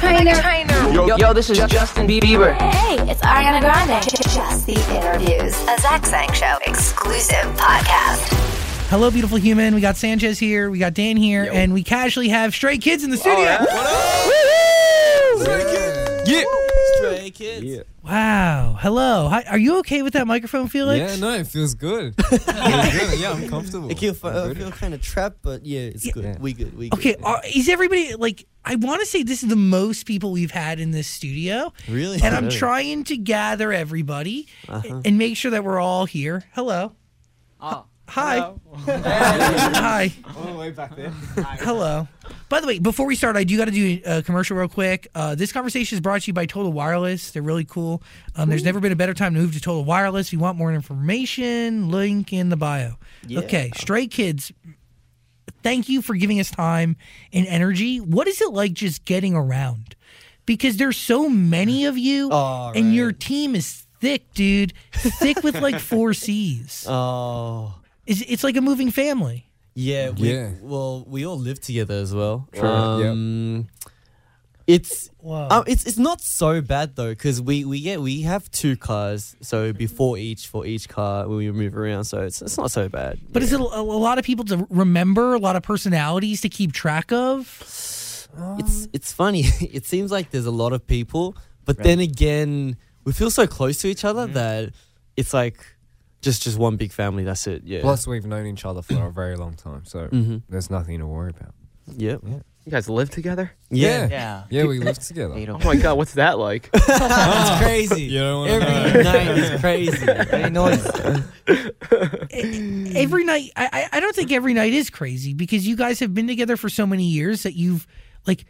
Trainer. Yo, yo, this is Justin Bieber. Hey, it's Ariana Grande. Just the interviews. A Zach Sang Show exclusive podcast. Hello, beautiful human. We got Sanchez here. We got Dan here, and we casually have Stray Kids in the studio. Yeah. Stray kids. Wow. Hello. Hi. Are you okay with that microphone, Felix? Yeah, no, it feels good. Feels good. Yeah, I'm comfortable. I feel, I'm I good. feel kind of trapped, but yeah, it's Yeah. good. Yeah. We good. We good. Okay. Are, is everybody like? I want to say this is the most people we've had in this studio, Really? and I'm Really? trying to gather everybody Uh-huh. and make sure that we're all here. Hello. Oh, Hi. Hi. All the way back there. Hello. By the way, before we start, I do got to do a commercial real quick. Uh, this conversation is brought to you by Total Wireless. They're really cool. Um, there's never been a better time to move to Total Wireless. If you want more information, link in the bio. Yeah. Okay, Stray Kids, thank you for giving us time and energy. What is it like just getting around? Because there's so many of you, Oh, and your team is thick, dude. Thick with like four C's. Oh. It's, it's like a moving family. Yeah, we, Yeah. Well, we all live together as well. True, yep. Um, It's Wow. um, it's it's not so bad though, because we we yeah we have two cars, so it'd be four each for each car when we move around. So it's it's not so bad. But is it a, a lot of people to remember, a lot of personalities to keep track of? it's it's funny. it seems like there's a lot of people, but then again, we feel so close to each other that it's like just just one big family. That's it. Yeah. Plus, we've known each other for a very long time, so Mhm. there's nothing to worry about. Yep. You guys live together? Yeah. Yeah. Yeah, we live together. Oh my god, what's that like? it's crazy. You don't wanna Every know. night is crazy. E- Every night, I, I I don't think every night is crazy because you guys have been together for so many years that you've like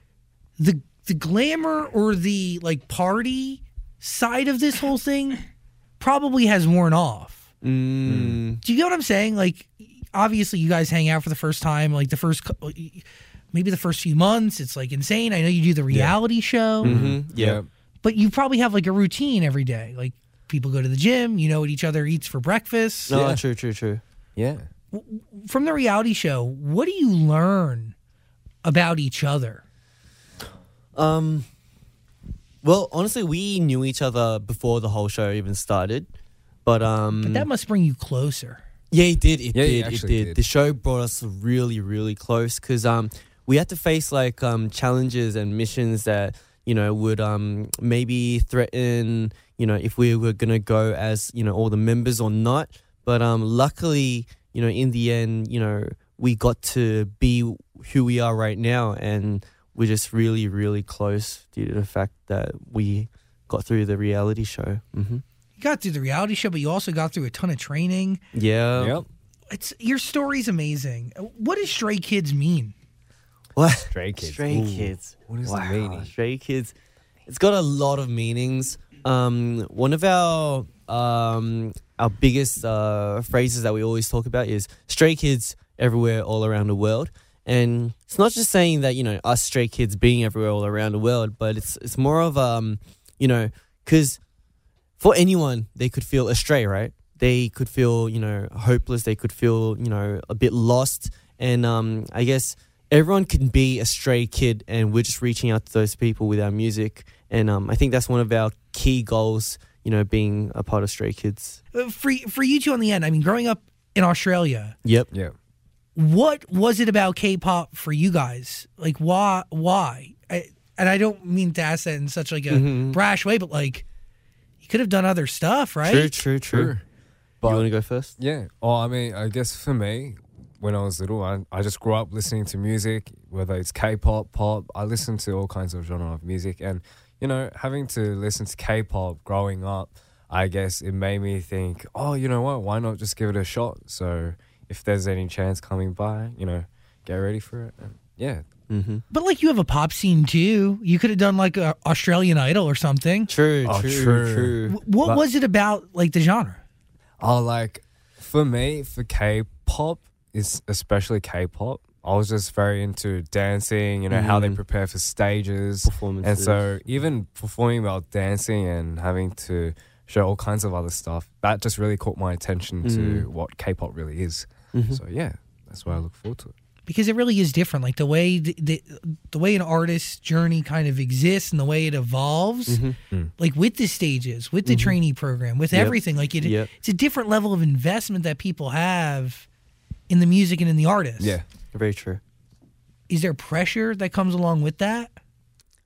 the the glamour or the like party side of this whole thing probably has worn off. Mm. Do you get what I'm saying? Like, obviously, you guys hang out for the first time, like the first, maybe the first few months. It's like insane. I know you do the reality show. Mhm. Yeah. but you probably have like a routine every day. Like people go to the gym, you know what each other eats for breakfast. No, Yeah. true, true, true. Yeah. From the reality show, what do you learn about each other? Um, well, honestly, we knew each other before the whole show even started, but um, But that must bring you closer. yeah, it did. It Yeah, did. It actually did. did. The show brought us really, really close because um, we had to face like um challenges and missions that you know would um maybe threaten you know if we were gonna go as you know all the members or not. But um, luckily, you know, in the end, you know, we got to be who we are right now, and we're just really, really close due to the fact that we got through the reality show. hmm You got through the reality show, but you also got through a ton of training. Yeah. Yep. It's your story's amazing. What does Stray Kids mean? What? Stray kids. Stray Ooh. kids. What is the meaning? Stray kids. It's got a lot of meanings. Um, one of our um, our biggest uh, phrases that we always talk about is stray kids everywhere, all around the world. And it's not just saying that you know us stray kids being everywhere, all around the world, but it's it's more of um, you know, because for anyone they could feel astray, right? They could feel you know hopeless. They could feel you know a bit lost. And um, I guess everyone can be a stray kid, and we're just reaching out to those people with our music. And um, I think that's one of our key goals. You know, being a part of Stray Kids. Uh, For for you two on the end, I mean, growing up in Australia, Yep. Yeah. what was it about K-pop for you guys? Like, why? Why? I, and I don't mean to ask that in such like a Mhm. brash way, but like, you could have done other stuff, right? True, true, true. True. you want to go first? Yeah. Oh, I mean, I guess for me, when I was little, I, I just grew up listening to music, whether it's K-pop, pop. I listened to all kinds of genre of music, and you know, having to listen to K-pop growing up, I guess it made me think, oh, you know what? Why not just give it a shot? So if there's any chance coming by, you know, get ready for it. And yeah. Mm-hmm. But like, you have a pop scene too. You could have done like a Australian Idol or something. True, Oh, true, true. true. What But- was it about like the genre? Oh, like for me, for K-pop, is especially K-pop. I was just very into dancing, you know, how they Mhm. prepare for stages. Performances. And so even performing while dancing and having to show all kinds of other stuff, that just really caught my attention Mm. to what K-pop really is. Mhm. So yeah, that's why I look forward to. Because it really is different. Like the way the, the, the way an artist's journey kind of exists and the way it evolves, mm-hmm. mm. like with the stages, with the mm-hmm. trainee program, with Yep. everything. Like it, Yep. it's a different level of investment that people have in the music and in the artist. Yeah. Very true. Is there pressure that comes along with that?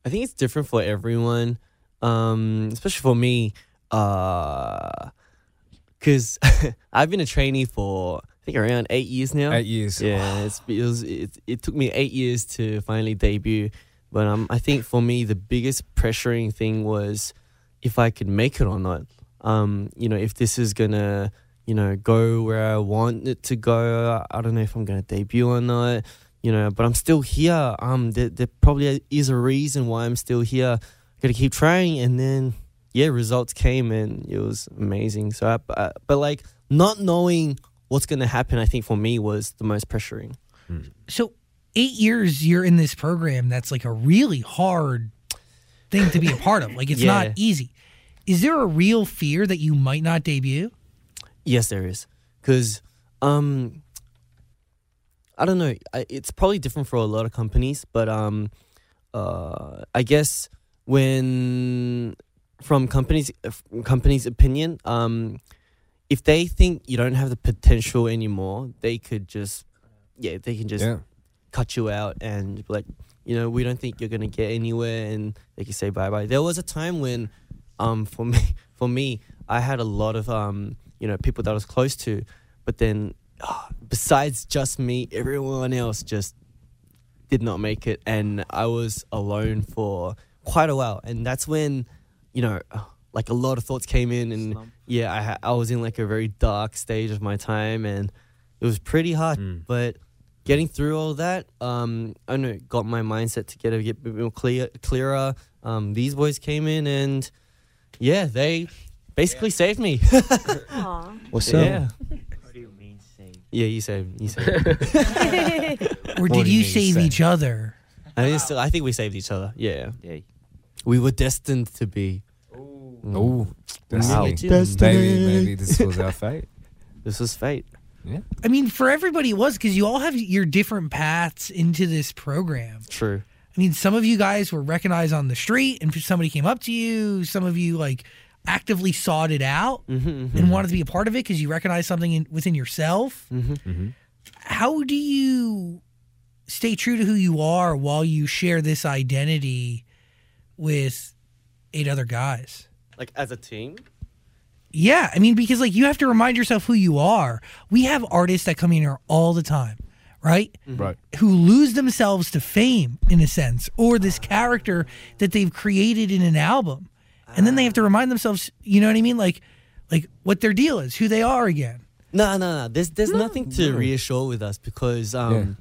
I think it's different for everyone, um, especially for me, uh, because I've been a trainee for I think around eight years now. Eight years. Yeah, it's, it, was, it, it took me eight years to finally debut. But um, I think for me, the biggest pressuring thing was if I could make it or not. Um, you know, if this is gonna, you know, go where I want it to go. I don't know if I'm gonna debut or not. You know, but I'm still here. Um, there, there probably is a reason why I'm still here. Gotta keep trying, and then yeah, results came, and it was amazing. So, I, but, but like not knowing what's gonna happen, I think for me was the most pressuring. So eight years you're in this program that's like a really hard thing to be a part of. Like it's Yeah. not easy. Is there a real fear that you might not debut? Yes, there is. Because, um, I don't know. It's probably different for a lot of companies, but um, uh, I guess when from companies companies' opinion, um, if they think you don't have the potential anymore, they could just yeah, they can just Yeah. cut you out and be like, you know, we don't think you're gonna get anywhere, and they can say bye bye. There was a time when, um, for me, for me, I had a lot of um, you know, people that I was close to, but then ah, besides just me, everyone else just did not make it, and I was alone for quite a while, and that's when, you know. Like a lot of thoughts came in, and yeah, I ha- I was in like a very dark stage of my time, and it was pretty hard. But getting through all that, um, I don't know, got my mindset to get a get bit more clear, clearer. Um, these boys came in and yeah, they basically saved me. What's yeah. What do you mean saved? Yeah, you saved. You saved. Or did you you save save? each other? I think, still, I think we saved each other. Yeah. Yeah. We were destined to be. Oh, Wow. destiny. Maybe, maybe this was our fate. This was fate. Yeah. I mean, for everybody it was because you all have your different paths into this program. True. I mean, some of you guys were recognized on the street and somebody came up to you. Some of you like actively sought it out Mm-hmm, and wanted to be a part of it because you recognized something in, within yourself. Mm-hmm. How do you stay true to who you are while you share this identity with eight other guys? Like as a team. Yeah, I mean, because like you have to remind yourself who you are. We have artists that come in here all the time, right? Right. Who lose themselves to fame in a sense, or this character that they've created in an album, and then they have to remind themselves, you know what I mean, like, like what their deal is, who they are again. No, no, no. There's there's nothing to reassure with us because um,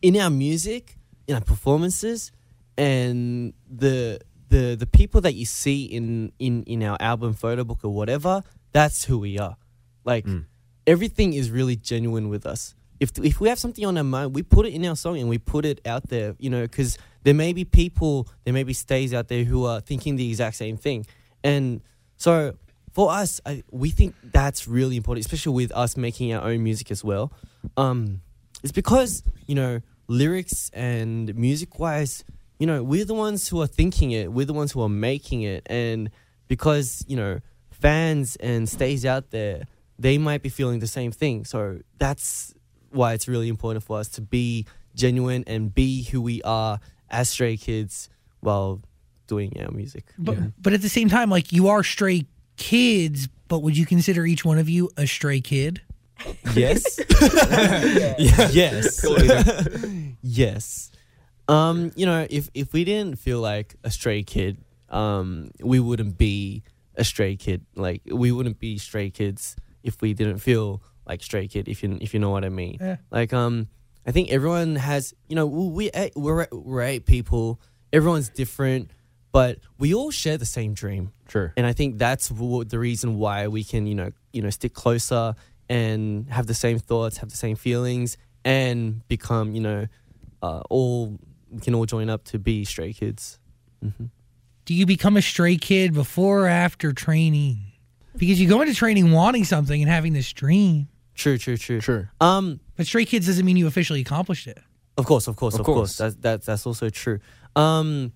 in our music, in our performances, and the the the people that you see in in in our album photo book or whatever, that's who we are. Like everything is really genuine with us. If if we have something on our mind, we put it in our song and we put it out there. You know, because there may be people, there may be stays out there who are thinking the exact same thing, and so for us, I, we think that's really important, especially with us making our own music as well. Um, it's because you know lyrics and music wise, you know, we're the ones who are thinking it, we're the ones who are making it, and because you know fans and stays out there, they might be feeling the same thing. So that's why it's really important for us to be genuine and be who we are as Stray Kids while doing our music. But but at the same time, like you are stray kids, but would you consider each one of you a stray kid? Yes. yes. yes. Um, you know, if if we didn't feel like a stray kid, um, we wouldn't be a stray kid. Like we wouldn't be stray kids if we didn't feel like stray kid. If you if you know what I mean. Yeah. Like um, I think everyone has. You know, we eh, we're we're eight people. Everyone's different, but we all share the same dream. Sure. And I think that's w- the reason why we can, you know, you know, stick closer and have the same thoughts, have the same feelings, and become, you know, uh, all we can all join up to be stray kids. Do you become a stray kid before or after training? Because you go into training wanting something and having this dream, True, true, true. Sure. Um, but stray kids doesn't mean you officially accomplished it. Of course, of course, Of of, course. course. That's that's that's also true. Um,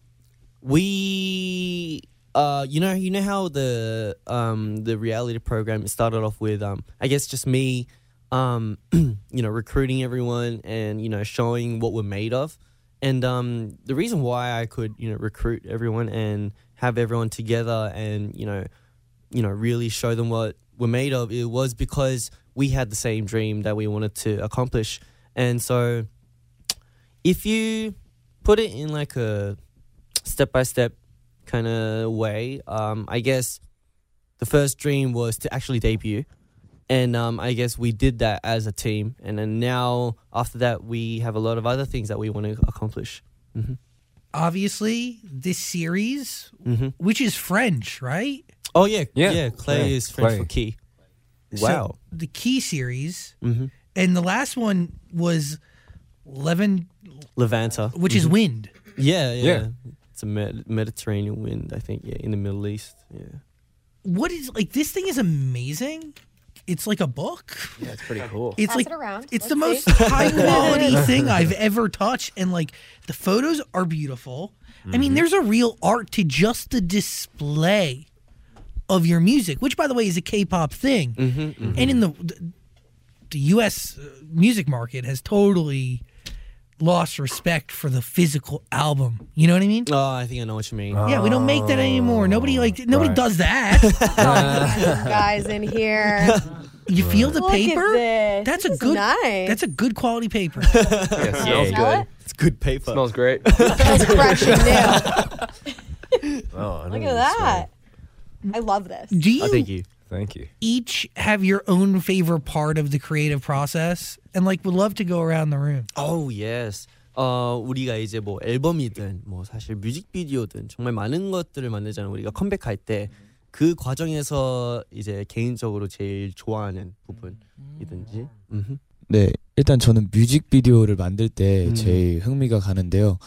we uh, you know, you know how the um the reality program started off with um, I guess just me, um, you know, recruiting everyone and you know showing what we're made of, and um, the reason why I could you know recruit everyone and have everyone together and you know, you know, really show them what we're made of, it was because we had the same dream that we wanted to accomplish, and so if you put it in like a step by step kind of way, um, I guess the first dream was to actually debut. And um, I guess we did that as a team. And then now, after that, we have a lot of other things that we want to accomplish. hmm Obviously, this series, hmm which is French, right? Oh, yeah. Yeah. Yeah. Clé Clé. is French Clé. for key. So Wow. the Key series, hmm and the last one was Levin, Levanter. which is wind. Yeah, yeah. Yeah. It's a Med- Mediterranean wind, I think. Yeah, in the Middle East. Yeah. What is like this thing is amazing. It's like a book. Yeah, it's pretty cool. It's Pass like it around. it's the Let's most see. high quality thing I've ever touched, and like the photos are beautiful. I Mm-hmm. mean, there's a real art to just the display of your music, which, by the way, is a K-pop thing. Mm-hmm, And in the the U.S. music market has totally lost respect for the physical album. You know what I mean? Oh, I think I know what you mean. Yeah, we don't make that anymore. Nobody like nobody right. does that. guys in here. you feel the Look paper? at this. That's This a is good. nice. That's a good quality paper. Yeah, it smells Smell good. it? It's good paper. Smells great. Smells fresh and new. Oh, I Look know at this that. I love this. Do you Oh, thank you. one. Thank you. each have your own favorite part of the creative process? And like, would love to go around the room. Oh yes. 어 우리가 이제 뭐 앨범이든 뭐 사실 뮤직비디오든 정말 많은 것들을 만들잖아요. 우리가 컴백할 때 그 과정에서 이제 개인적으로 제일 좋아하는 부분이든지. 음흠. 네, 일단 저는 뮤직비디오를 만들 때 음. 제일 흥미가 가는데요.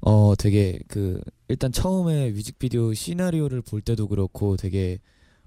어, 되게 그 일단 처음에 뮤직비디오 시나리오를 볼 때도 그렇고 되게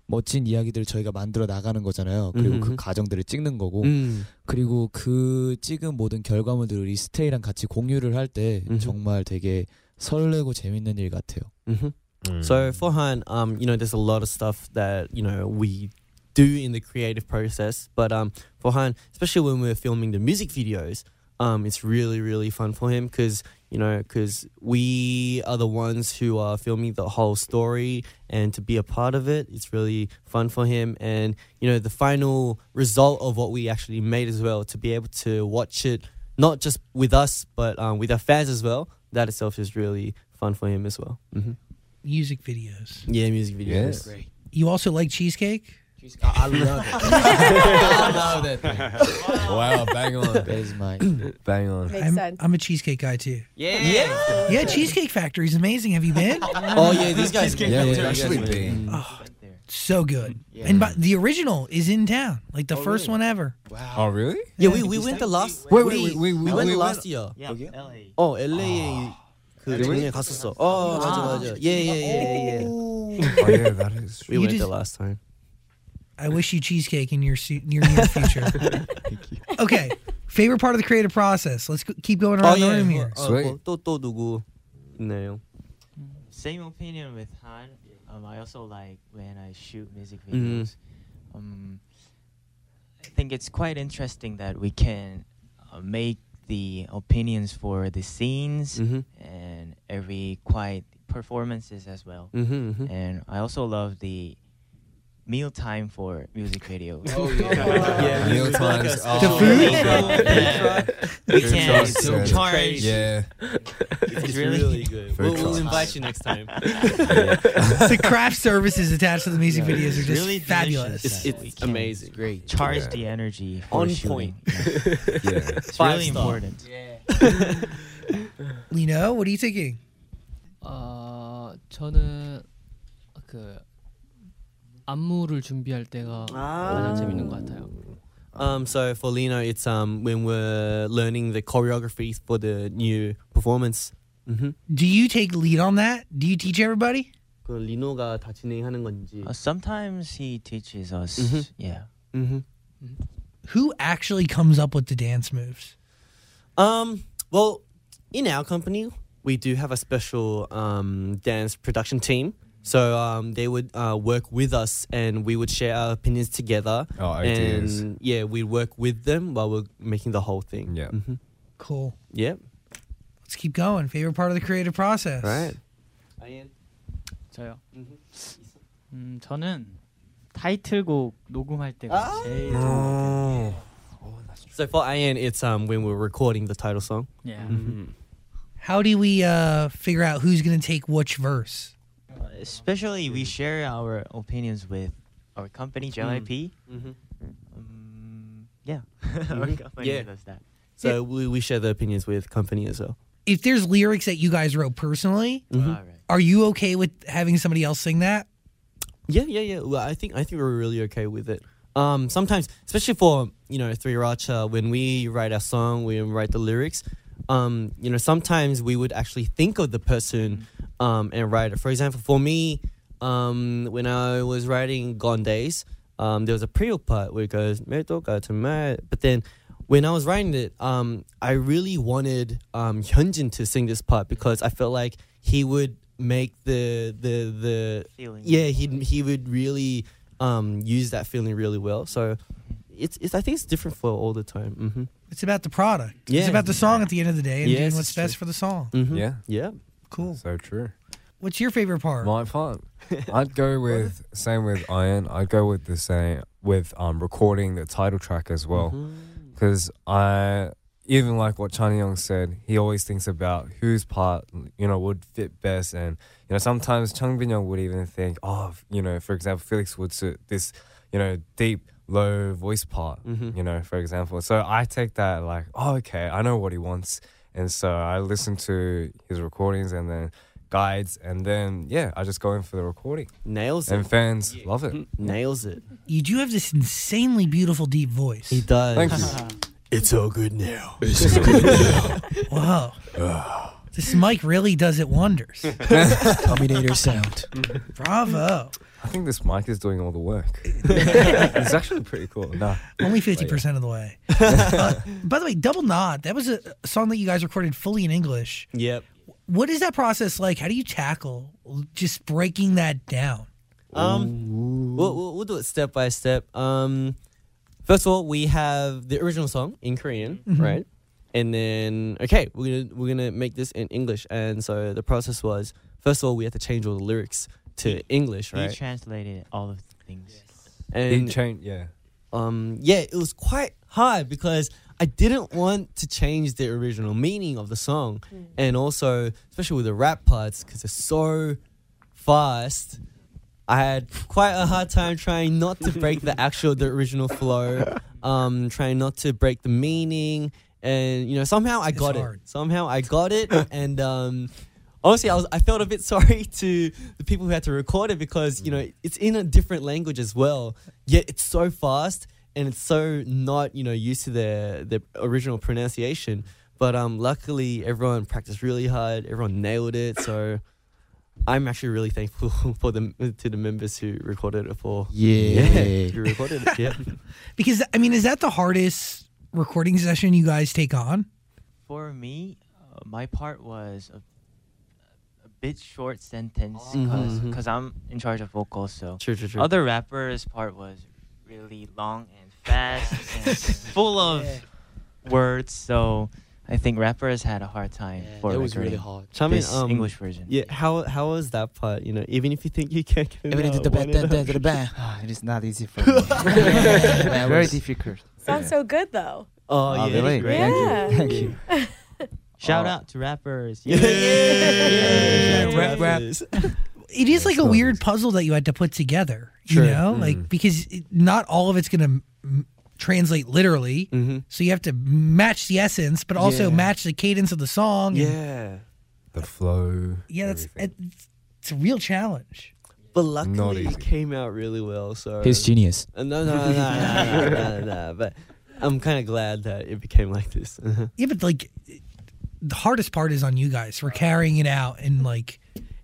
멋진 이야기들을 저희가 만들어 나가는 거잖아요. 그리고 그 음흠. 과정들을 찍는 거고 음. 그리고 그 찍은 모든 결과물들을 리스테이랑 같이 공유를 할 때. 정말 되게 설레고 재밌는 일 같아요. 음흠. Mm. So for Han, um, you know, there's a lot of stuff that you know we do in the creative process. But um, for Han, especially when we're filming the music videos, um, it's really really fun for him because you know because we are the ones who are filming the whole story, and to be a part of it, it's really fun for him. And you know, the final result of what we actually made as well, to be able to watch it not just with us but um, with our fans as well. That itself is really fun for him as well. hmm Music videos. Yeah, music videos. Yes. You also like cheesecake? I love it. I love it. Wow, bang on. That is my Bang on. Makes I'm, sense. I'm a cheesecake guy too. Yeah. Yeah. Yeah, Cheesecake Factory is amazing. Have you been? Oh yeah, these guys. Yeah, yeah, yeah, actually yeah. been. Mm. So good. And but the original is in town, like the first one ever. Wow. Oh, really? Yeah, we, we went the last. Wait, we, wait, wait, we- we went we last went- year. Yeah, LA. 어 LA에 그 작년에 갔었어. 어 맞아 맞아. 예예예 예. Oh, yeah, that is We You went just- the last time. I wish you cheesecake in your su- your near future. Okay, favorite part of the creative process. Let's go- keep going around the room here. Sweet. 또또 누구 있나요? Same opinion with Han. Um, I also like when I shoot music Mhm. videos. Um, I think it's quite interesting that we can uh, make the opinions for the scenes Mhm. and every quiet performances as well. Mhm. mhm. And I also love the meal time for music radio. Oh yeah, yeah meal times. The food. We can so charge. Yeah, it's really, good. We'll, we'll, invite you next time. the craft services attached to the music yeah, videos are just really fabulous. It's, it's amazing. Great. Charge yeah. the energy. On point. yeah, it's really star. important. Yeah. Lee Know, what are you thinking? 어 저는 그 안무를 준비할 때가 아~ 재밌는 것 같아요. Um, so for Lee Know, it's um, when we're learning the choreography for the new performance. Mm-hmm. Do you take lead on that? Do you teach everybody? Uh, sometimes he teaches us. Mm-hmm. Yeah. Mm-hmm. Who actually comes up with the dance moves? Um. Well, in our company, we do have a special um, dance production team. So um, they would uh, work with us, and we would share our opinions together. Oh, ideas. And yeah, we'd work with them while we're making the whole thing. Yeah. Mm-hmm. Cool. Yeah. Let's keep going. Favorite part of the creative process. Right. 아이엔. 저요. 음, 저는 타이틀곡 녹음할 때가 아~ 제일 좋은 So for I.N, it's um when we're recording the title song. Yeah. Mm-hmm. mm-hmm. How do we uh, figure out who's going to take which verse? Uh, especially, we share our opinions with our company, JYP. Mhm. Um, yeah, our Mhm. company Yeah. does that. So we, we share the opinions with company as well. If there's lyrics that you guys wrote personally. All right. are you okay with having somebody else sing that? Yeah, yeah, yeah. Well, I think I think we're really okay with it. Um, sometimes, especially for you know 3RACHA, when we write our song, we write the lyrics. Um, you know, sometimes we would actually think of the person um, and it. For example, for me, um, when I was writing Gone Days, um, there was a prelude part where it goes, but then when I was writing it, um, I really wanted um, Hyunjin to sing this part because I felt like he would make the the the feeling. yeah he he would really um, use that feeling really well. So it's, it's I think it's different for all the time. Mm-hmm. It's about the product. Yeah. It's about the song at the end of the day and yes, doing what's best true. for the song. Mm-hmm. Yeah. Yeah. Cool. So true. What's your favorite part? My part. I'd go with same with I.N. I'd go with the same with um recording the title track as well. Mm-hmm. because I even like what Chan hyung said, he always thinks about whose part you know would fit best, and you know sometimes Changbin hyung would even think, oh, you know, for example, Felix would suit this, you know, deep low voice part, Mhm. you know, for example. So I take that like, oh, okay, I know what he wants, and so I listen to his recordings and then guides, and then yeah, I just go in for the recording, Nails and it. And fans love it. Nails it. You do have this insanely beautiful deep voice. He does. Thank you. It's all good now. Whoa. this mic really does it wonders. Terminator sound. Bravo. I think this mic is doing all the work. it's actually pretty cool. Nah. Only 50% of the way. Uh, by the way, Double Knot, that was a a song that you guys recorded fully in English. Yep. What is that process like? How do you tackle just breaking that down? Um, we'll, we'll, we'll do it step by step. Um, first of all, we have the original song in Korean, Mhm. right? And then, okay, we're gonna we're gonna make this in English. And so the process was, first of all, we had to change all the lyrics to English, He right? translated all of the things. He And changed, yeah. um, yeah, it was quite hard because I didn't want to change the original meaning of the song, and also especially with the rap parts because they're so fast. I had quite a hard time trying not to break the actual the original flow, um, trying not to break the meaning, and you know somehow I It's got hard. it. Somehow I got it, and um, honestly, I was I felt a bit sorry to the people who had to record it because you know it's in a different language as well. Yet it's so fast and it's so not you know used to their the original pronunciation. But um, luckily everyone practiced really hard. Everyone nailed it. So I'm actually really thankful for the to the members who recorded it for. Yeah. who recorded it. Yeah. Because, I mean, is that the hardest recording session you guys take on? For me, uh, my part was a, a bit short sentence Mhm. because I'm in charge of vocals. So True, true, true. other rappers' part was really long and fast and full of words. So I think rappers had a hard time for it was really recording hard. Chamin, this um, English version. Yeah. How how was that part? You know, even if you think you can't get it Even out, did the one bad, it bad, bad, bad. Ah, it is not easy for me. Very difficult. Sounds so good though. Oh, yeah. really? great. Yeah. Thank you. Thank you. Shout out to rappers. Yeah, Yeah, rap, rap. rappers. It is like a weird puzzle that you had to put together, you Sure. know? Mm. Like, because it, not all of it's going to m- translate literally. Mhm. So you have to match the essence, but also Yeah. match the cadence of the song. and- Yeah. The flow. yeah, that's everything. it's, it's a real challenge. But luckily, easy. it came out really well. So He's genius. Uh, no, no, no, no, no, no, no, no. But I'm kind of glad that it became like this. Yeah, but like the hardest part is on you guys for carrying it out and like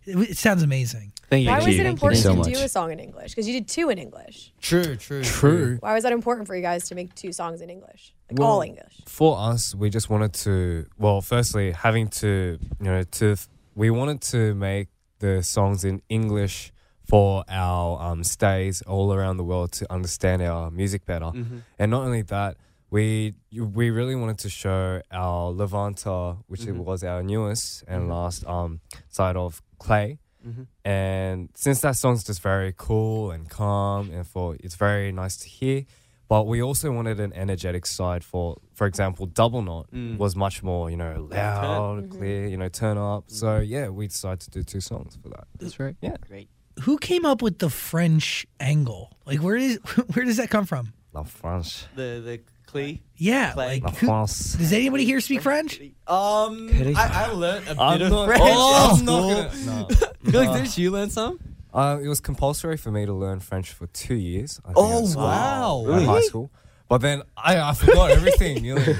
it, it sounds amazing. Thank you. Why was you. it important so to do a song in English? Because you did two in English. True, true, True. Why was that important for you guys to make two songs in English? Like Well, all English. For us, we just wanted to. Well, firstly, having to, you know, to we wanted to make the songs in English for our um, stays all around the world to understand our music better. Mhm. And not only that, we we really wanted to show our Levanter, which it Mhm. was our newest and Mhm. last um, side of Clé. Mhm. And since that song's just very cool and calm, and for it's very nice to hear, but we also wanted an energetic side for, for example, Double Knot Mm. was much more, you know, loud, clear, you know, turn up. So yeah, we decided to do two songs for that. That's right. Yeah, Great. Who came up with the French angle? Like, where is where does that come from? La France, The the Clé. Yeah, Clé. like La who, France. does anybody here speak French? Um, I, I learned a bit I'm of not- French. Oh, I'm not gonna- no. Felix, didn't you learn some? Uh, it was compulsory for me to learn French for two years. I think, Oh, at school, wow. at Really? high school. But then I, I forgot everything. Nearly.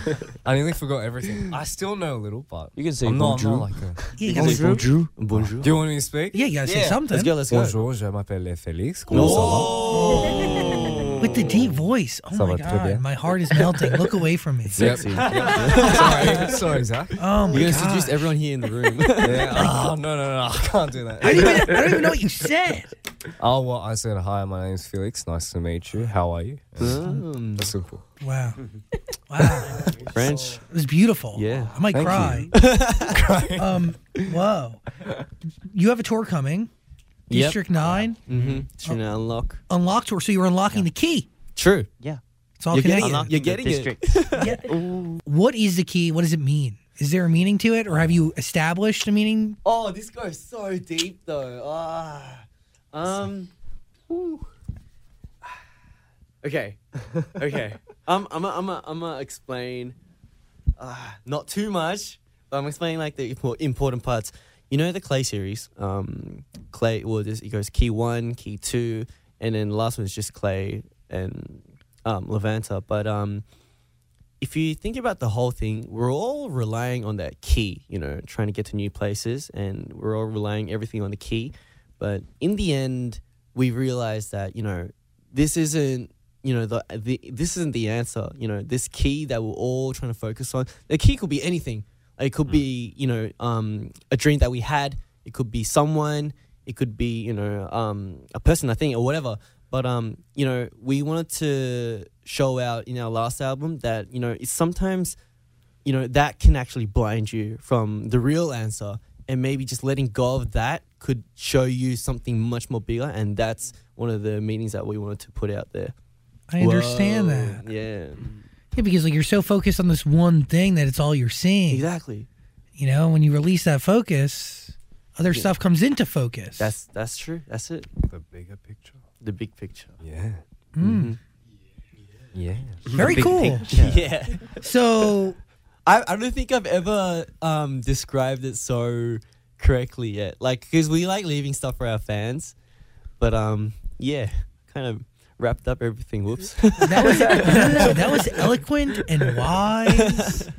I nearly forgot everything. I still know a little, but You can say I'm not, I'm bonjour. not like a. Yeah, you gotta say- Bonjour. Bonjour. Do you want me to speak? yeah, you gotta say Yeah, something. Let's go. Let's go. Bonjour, je m'appelle Félix. Comment ça va? Oh. With the deep voice. Oh Ça my va très bien. god, my heart is melting. Look away from me. Yep. Sexy. sorry, sorry, Zach. Oh my You're gonna god. seduce everyone here in the room. Yeah. Oh no, no, no, I can't do that. I don't, even, I don't even know what you said. Oh well, I said hi. My name's Felix. Nice to meet you. How are you? Um, That's so cool. Wow. Wow. French. It was beautiful. Yeah. I might Thank cry. um, whoa. You have a tour coming. Yep. District 9 Mm-hmm. Trying to unlock. unlock tour. So you're unlocking the key. True. Yeah. It's all You're getting connected. You're getting it. district. Yeah. What is the key? What does it mean? Is there a meaning to it, or have you established a meaning? Oh, this goes so deep though. Ah. Um. whew. Okay. Okay. um. I'm. I'm. I'm. I'm gonna explain. Uh, not too much, but I'm explaining like the important parts. You know the Clé series. Um. Clé. Well, this it goes key one, key two, and then the last one is just Clé and um Levanter. But um if you think about the whole thing, we're all relying on that key, you know, trying to get to new places, and we're all relying everything on the key. But in the end, we realized that you know this isn't you know the, the this isn't the answer. You know, this key that we're all trying to focus on. The key could be anything. It could be you know um, a dream that we had. It could be someone. It could be you know um, a person, I think, or whatever. But um, you know, we wanted to show out in our last album that you know it's sometimes, you know, that can actually blind you from the real answer, and maybe just letting go of that could show you something much more bigger, and that's one of the meanings that we wanted to put out there. I understand Whoa. that. Yeah, Yeah, because like you're so focused on this one thing that it's all you're seeing. exactly. You know, when you release that focus, other stuff comes into focus. That's that's true. That's it. The bigger picture. The big picture. Yeah. Mm. Yeah. very cool. picture. Yeah. So I, I don't think I've ever um, described it so correctly yet. Like, because we like leaving stuff for our fans, but um, yeah, kind of wrapped up everything. Whoops. that was no, no, no, that was eloquent and wise.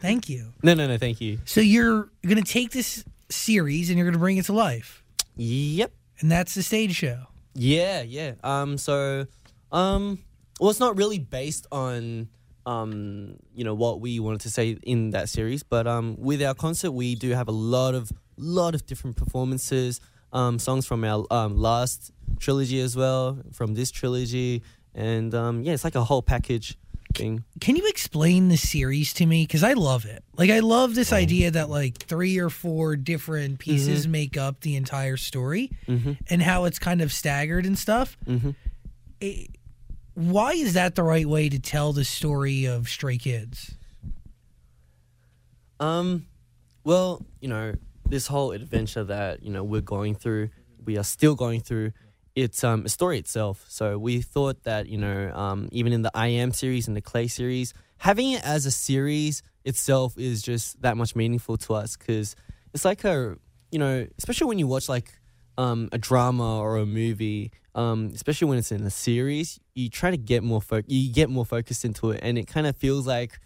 Thank you. no, no, no. Thank you. So you're gonna take this series and you're gonna bring it to life, Yep. and that's the stage show. Yeah, yeah. Um, so, um, well, it's not really based on um, you know, what we wanted to say in that series, but um, with our concert, we do have a lot of lot of different performances, um, songs from our um last trilogy as well, from this trilogy, and um, yeah, it's like a whole package thing. Can you explain the series to me? Because I love it. Like I love this idea that like three or four different pieces make up the entire story, Mm-hmm. and how it's kind of staggered and stuff. Mm-hmm. It- why is that the right way to tell the story of Stray Kids? Um, well, you know, this whole adventure that you know we're going through, we are still going through. It's um a story itself. So we thought that you know, um, even in the I Am series and the Clé series, having it as a series itself is just that much meaningful to us because it's like a you know, especially when you watch like um a drama or a movie. Um, especially when it's in a series, you try to get more fo- you get more focused into it, and it kind of feels like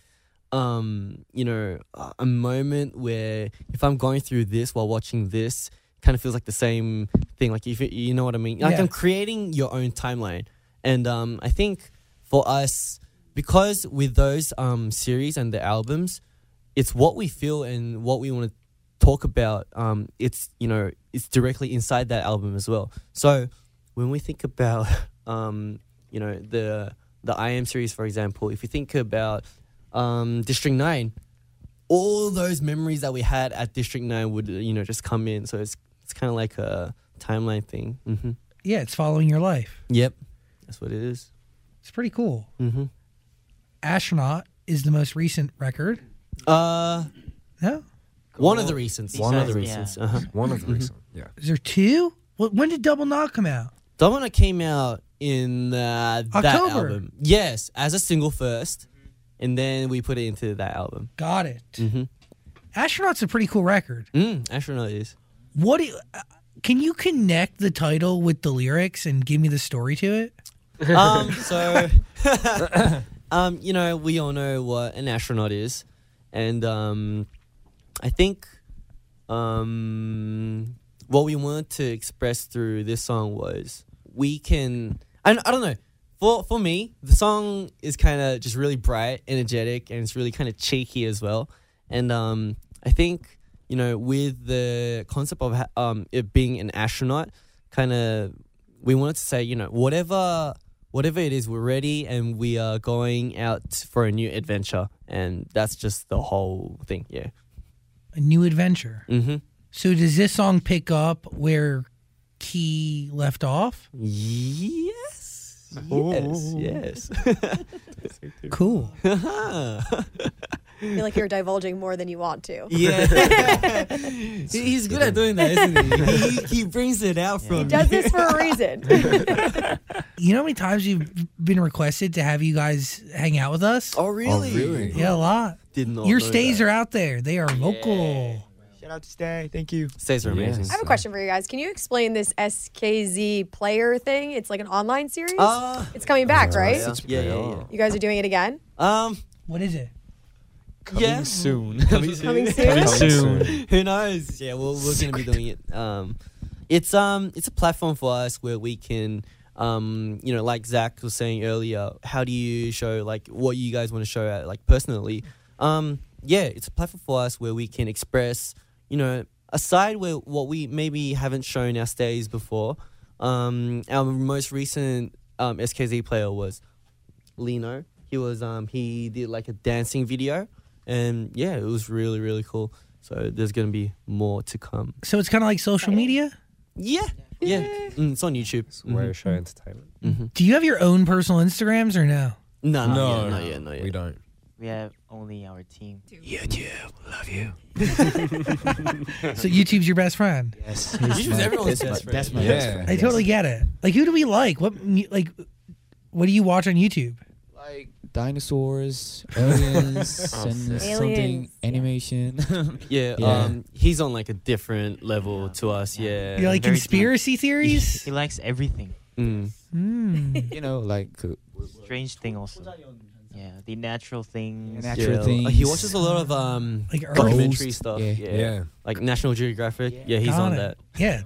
um, you know, a- moment where if I'm going through this while watching this, kind of feels like the same thing. Like if you, you know what I mean. Like Yeah. I'm creating your own timeline, and um, I think for us because with those um series and the albums, it's what we feel and what we want to talk about. Um, it's you know it's directly inside that album as well. So when we think about um, you know the the I Am series, for example, if you think about um, District Nine, all those memories that we had at District Nine would you know just come in. So it's it's kind of like a timeline thing. Mm-hmm. Yeah, it's following your life. Yep, that's what it is. It's pretty cool. Mm-hmm. Astronaut is the most recent record. Uh, No, one of the recents. One of the Besides, recents. yeah. Uh-huh. One of the reasons. Yeah. is there two? Well, when did Double Knot come out? Domino came out in uh, that October. album. Yes, as a single first, and then we put it into that album. Got it. Mm-hmm. Astronaut's a pretty cool record. Mm, astronaut is. What do you, uh, can you connect the title with the lyrics and give me the story to it? um, so, um, you know, we all know what an astronaut is, and um, I think um, what we wanted to express through this song was we can. I, I don't know. For for me, the song is kind of just really bright, energetic, and it's really kind of cheeky as well. And um, I think you know, with the concept of um, it being an astronaut, kind of we wanted to say, you know, whatever whatever it is, we're ready and we are going out for a new adventure, and that's just the whole thing. Yeah. A new adventure. Mm-hmm. So does this song pick up where Key left off? Yes. Yes. Yes. Cool. I feel like you're divulging more than you want to. yeah. He's good at doing that, isn't he? He, he brings it out from He does this for a reason. You know how many times you've been requested to have you guys hang out with us? Oh, really? Oh, really? Yeah, a lot. Did not Your know stays that. are out there. They are local. Shout out to Stay. Thank you. Stays are amazing. I have a question for you guys. Can you explain this SKZ player thing? It's like an online series. Uh, it's coming back, right? yeah. Yeah, yeah, yeah. You guys are doing it again? Um, What is it? Yeah. Soon. Coming soon. Coming soon? soon. Who knows? Yeah, we're, we're gonna be doing it. Um, it's um, it's a platform for us where we can, um, you know, like Zach was saying earlier. How do you show like what you guys want to show at like personally? Um, yeah, it's a platform for us where we can express, you know, a side where what we maybe haven't shown our stays before. Um, our most recent um, SKZ player was Lee Know. He was um he did like a dancing video, and yeah, it was really really cool. So there's gonna be more to come. So it's kind of like social media? Yeah, yeah, Mm, it's on YouTube. It's Where show entertainment. Mm-hmm. Do you have your own personal Instagrams or no? No, not no, yet, not yet, not yet. we don't. We have only our team. YouTube, love you. so YouTube's your best friend. Yes. YouTube's everyone's best friend. That's my Yeah. best friend. I totally get it. Like, who do we like? What like? What do you watch on YouTube? like dinosaurs, aliens, and something animation. Yeah, Yeah. um, he's on like a different level to us. Yeah, You like Very conspiracy theories? He likes everything. Mm. Hmm. you know, like uh, Strange thing also. Yeah, the natural things. The natural Yeah, things. He watches a lot of um Like documentary Ghost, stuff. yeah. Yeah. Yeah. like National Geographic. Yeah, he's Got on it. that. Yeah.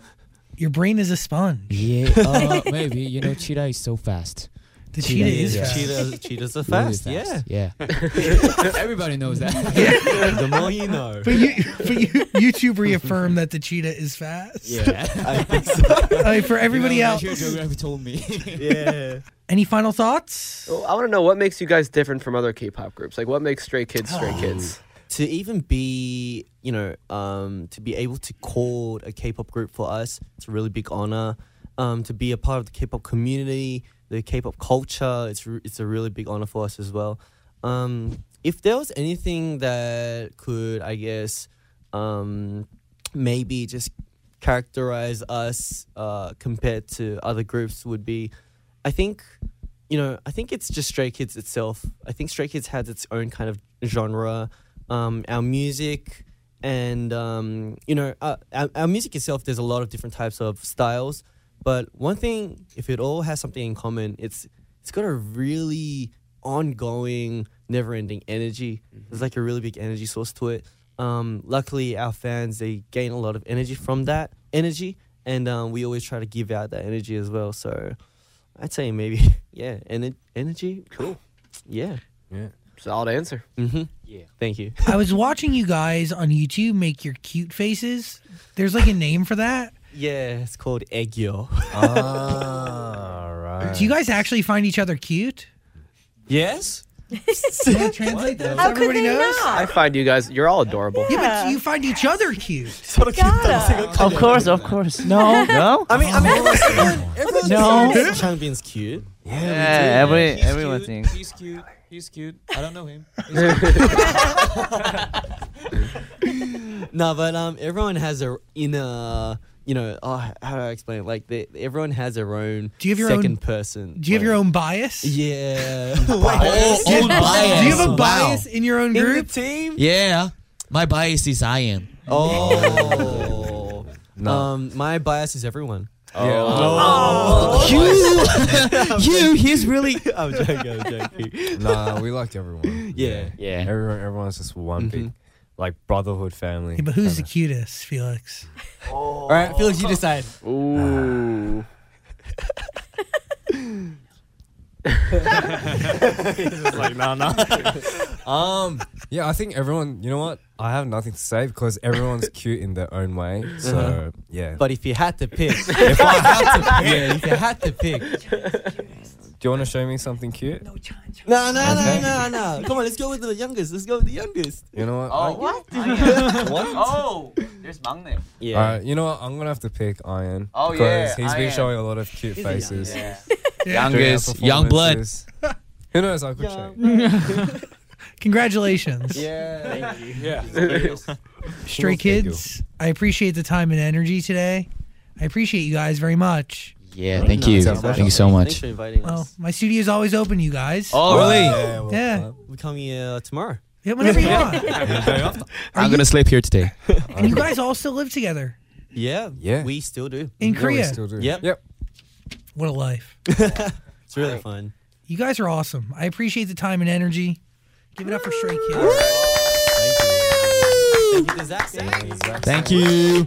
Your brain is a sponge. Yeah, uh, maybe you know, cheetah is so fast. The Cheetah cheetah is is- fast. Cheetahs, cheetahs are Really fast. Yeah. yeah. Everybody knows that. Yeah. the more you know. But you, but you, YouTube reaffirmed that the cheetah is fast. yeah. I think so. Like, for everybody you know, else, National told me. yeah. any final thoughts? Well, I want to know what makes you guys different from other K-pop groups. Like, what makes Stray Kids Stray Kids? to even be, you know, um, to be able to call a K-pop group for us, it's a really big honor. Um, to be a part of the K-pop community, the K-pop culture, it's re- it's a really big honor for us as well. Um, if there was anything that could, I guess, um, maybe just characterize us uh, compared to other groups, would be, I think, you know, I think it's just Stray Kids itself. I think Stray Kids has its own kind of genre. Um, our music and um, you know, uh, our, our music itself. There's a lot of different types of styles, but one thing, if it all has something in common, it's it's got a really ongoing, never-ending energy. There's like a really big energy source to it. Um, luckily, our fans they gain a lot of energy from that energy, and um, we always try to give out that energy as well. So I'd say maybe yeah, ener- energy. Cool. Yeah. Yeah. Solid answer. Mm-hmm. Yeah. Thank you. I was watching you guys on YouTube make your cute faces. There's like a name for that. Yeah, it's called aegyo. Ah, right. Do you guys actually find each other cute? yes. Can you translate that? so How could everybody they knows? not? I find you guys, you're all adorable. Yeah, but you find each other cute. Gotta. Of course, of course. No, no. I mean, I mean, everyone, everyone No. thinks Changbin's cute. Yeah, every He's everyone cute, thinks. he's cute. He's cute. I don't know him. No, but um, everyone has a inner. You know, oh, how do I explain it? Like, they, everyone has their own Do you have your second own- person. Do you have your own bias? Yeah. Oh, Do you, bias. do you have a Wow. bias in your own In the group? team? Yeah, my bias is I.N. Oh. No. Um, my bias is everyone. Yeah. You, you, he's really. I'm joking. I'm joking. Nah, we like everyone. Yeah. Yeah. Everyone, everyone's just one big, like brotherhood family. Yeah, but who's the cutest, Felix? All right, Felix, you decide. Ooh. like, nah, nah. um, yeah, I think everyone. You know what? I have nothing to say because everyone's cute in their own way. So Uh-huh. yeah. But if you had to pick, if I had to pick, yeah, if you had to pick, Do you want to show me something cute? no, no, no, Okay. no, no. Come on, let's go with the youngest. Let's go with the youngest. You know what? Oh, I- what? What? Oh, there's 막내. Yeah. All right, you know what? I'm gonna have to pick I.N. Oh, because yeah, he's been I.N. showing a lot of cute faces. Yeah. Youngest, young blood. Who knows? I could change. Congratulations. Yeah. Yeah. Stray Cool, thank you. Yeah. Stray Kids, I appreciate the time and energy today. I appreciate you guys very much. Yeah, thank you. No, Thank you so Thanks much. for inviting Well, us. my studio is always open, you guys. Oh, really? Yeah. well, Yeah. uh, We come here tomorrow. Yeah, whenever you want. Are I'm you- gonna sleep here today. and you guys all still live together Yeah. Yeah. We still do. in Yeah, we Korea. still do. Yep. Yep. What a life. It's really fun. You guys are awesome. I appreciate the time and energy. Give it up for Stray Kids. Thank you to Zach. Thank you.